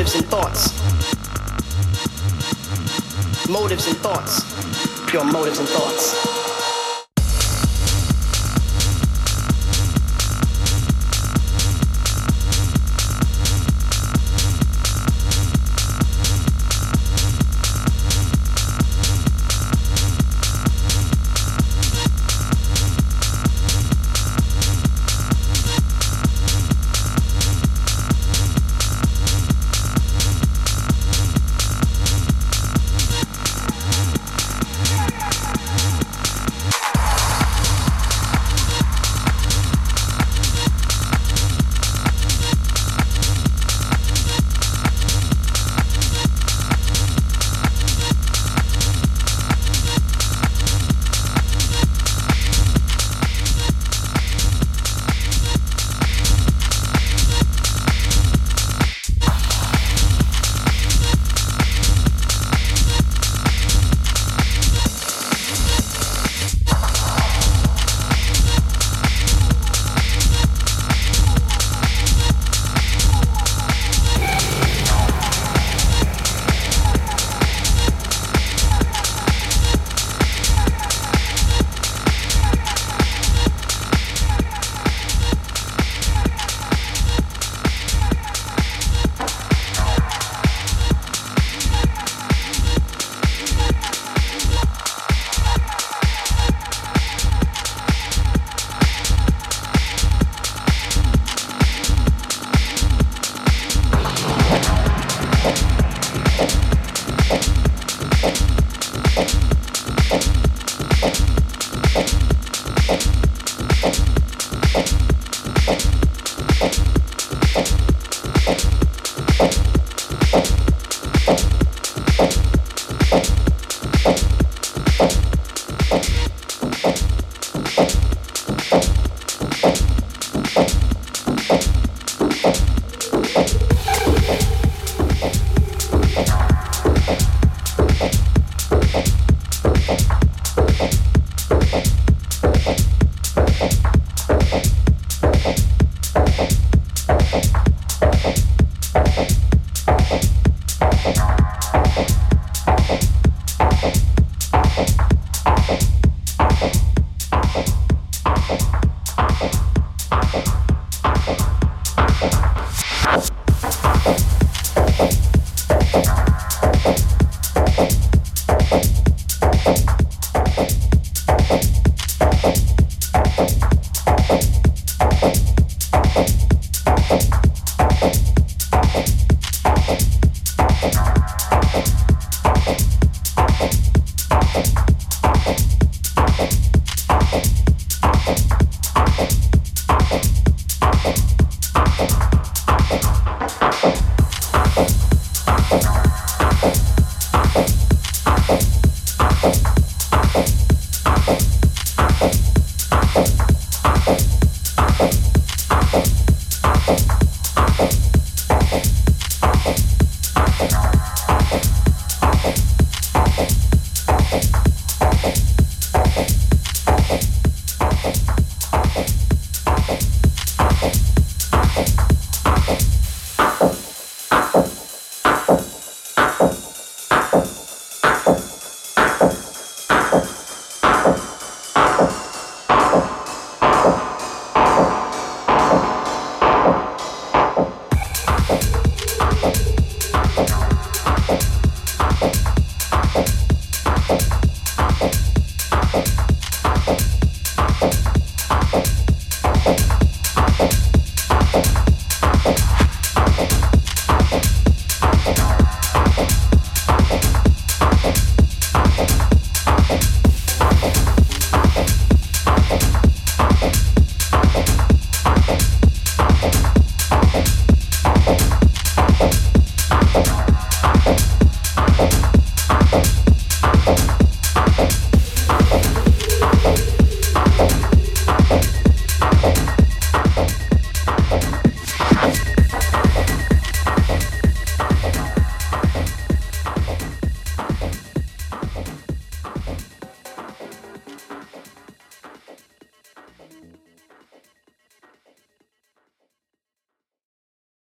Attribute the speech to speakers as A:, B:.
A: Motives and thoughts. Motives and thoughts. Your motives and thoughts.